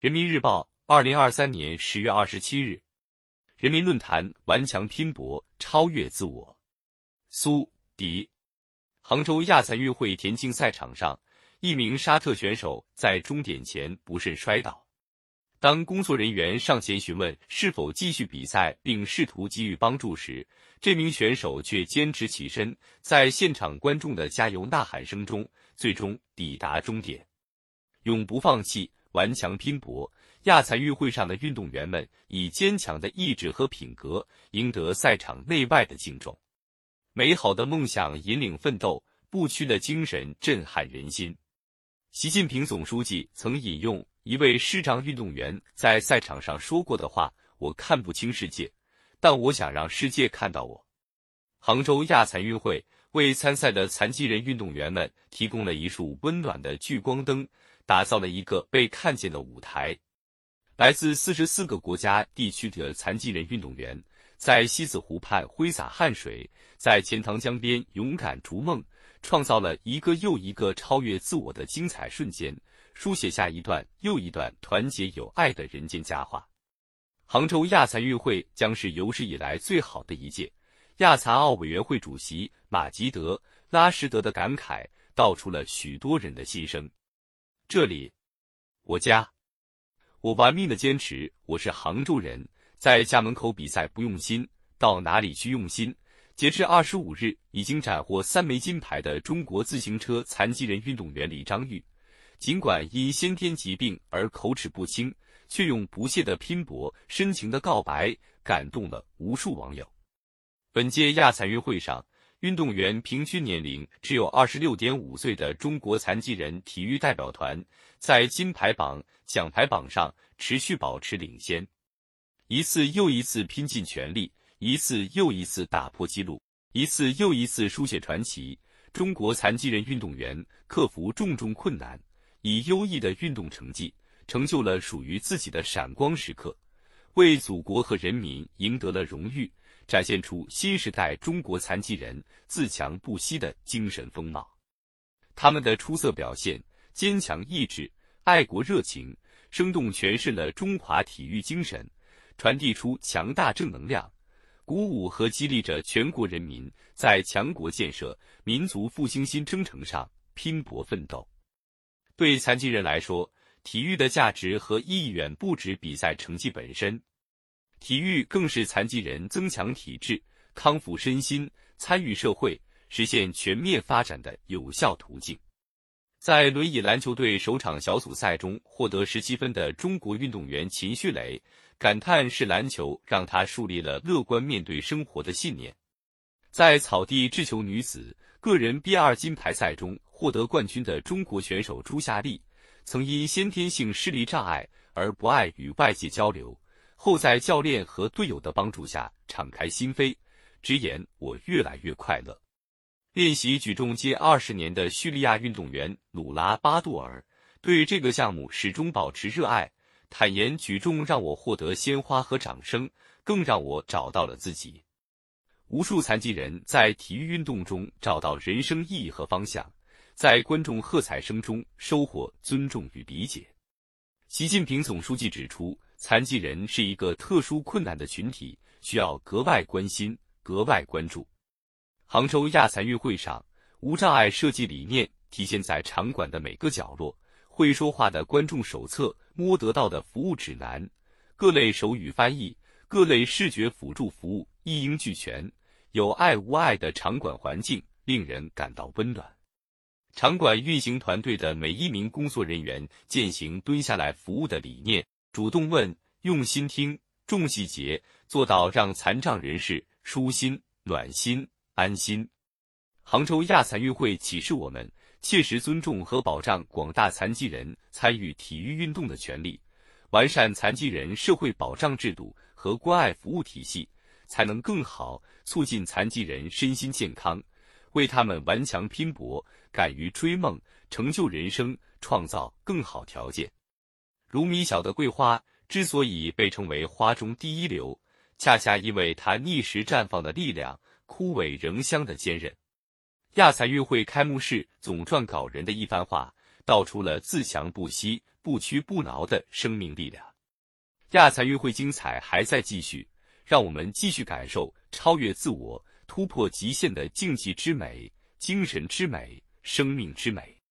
人民日报，二零二三年十月二十七日。人民论坛：顽强拼搏，超越自我。苏迪，杭州亚残运会田径赛场上，一名沙特选手在终点前不慎摔倒。当工作人员上前询问是否继续比赛，并试图给予帮助时，这名选手却坚持起身，在现场观众的加油呐喊声中，最终抵达终点。永不放弃，顽强拼搏。亚残运会上的运动员们以坚强的意志和品格，赢得赛场内外的敬重。美好的梦想引领奋斗，不屈的精神震撼人心。习近平总书记曾引用。一位视障运动员在赛场上说过的话：“我看不清世界，但我想让世界看到我。”杭州亚残运会为参赛的残疾人运动员们提供了一束温暖的聚光灯，打造了一个被看见的舞台。来自四十四个国家地区的残疾人运动员，在西子湖畔挥洒汗水，在钱塘江边勇敢逐梦，创造了一个又一个超越自我的精彩瞬间。书写下一段又一段团结友爱的人间佳话。杭州亚残运会将是有史以来最好的一届。亚残奥委员会主席马吉德·拉什德的感慨道出了许多人的心声。这里，我家，我玩命的坚持。我是杭州人，在家门口比赛不用心，到哪里去用心？截至二十五日，已经斩获三枚金牌的中国自行车残疾人运动员李章玉。尽管因先天疾病而口齿不清，却用不懈的拼搏、深情的告白感动了无数网友。本届亚残运会上，运动员平均年龄只有二十六点五岁的中国残疾人体育代表团，在金牌榜、奖牌榜上持续保持领先，一次又一次拼尽全力，一次又一次打破纪录，一次又一次书写传奇。中国残疾人运动员克服重重困难。以优异的运动成绩，成就了属于自己的闪光时刻，为祖国和人民赢得了荣誉，展现出新时代中国残疾人自强不息的精神风貌。他们的出色表现、坚强意志、爱国热情，生动诠释了中华体育精神，传递出强大正能量，鼓舞和激励着全国人民在强国建设、民族复兴新征程上拼搏奋斗。对残疾人来说，体育的价值和意义远不止比赛成绩本身，体育更是残疾人增强体质、康复身心、参与社会、实现全面发展的有效途径。在轮椅篮球队首场小组赛中获得十七分的中国运动员秦旭磊感叹：“是篮球让他树立了乐观面对生活的信念。”在草地掷球女子个人 B 二金牌赛中。获得冠军的中国选手朱夏丽，曾因先天性视力障碍而不爱与外界交流，后在教练和队友的帮助下敞开心扉，直言：“我越来越快乐。”练习举重近二十年的叙利亚运动员努拉巴杜尔对这个项目始终保持热爱，坦言：“举重让我获得鲜花和掌声，更让我找到了自己。”无数残疾人在体育运动中找到人生意义和方向。在观众喝彩声中收获尊重与理解。习近平总书记指出，残疾人是一个特殊困难的群体，需要格外关心、格外关注。杭州亚残运会上，无障碍设计理念体现在场馆的每个角落，会说话的观众手册、摸得到的服务指南、各类手语翻译、各类视觉辅助服务一应俱全。有爱无爱的场馆环境令人感到温暖。场馆运行团队的每一名工作人员践行蹲下来服务的理念，主动问，用心听，重细节，做到让残障人士舒心、暖心、安心。杭州亚残运会启示我们，切实尊重和保障广大残疾人参与体育运动的权利，完善残疾人社会保障制度和关爱服务体系，才能更好促进残疾人身心健康。为他们顽强拼搏敢于追梦成就人生创造更好条件。如米小的桂花之所以被称为花中第一流恰恰因为它逆时绽放的力量枯萎仍香的坚韧。亚残运会开幕式总撰稿人的一番话道出了自强不息不屈不挠的生命力量。亚残运会精彩还在继续让我们继续感受超越自我突破极限的竞技之美精神之美生命之美。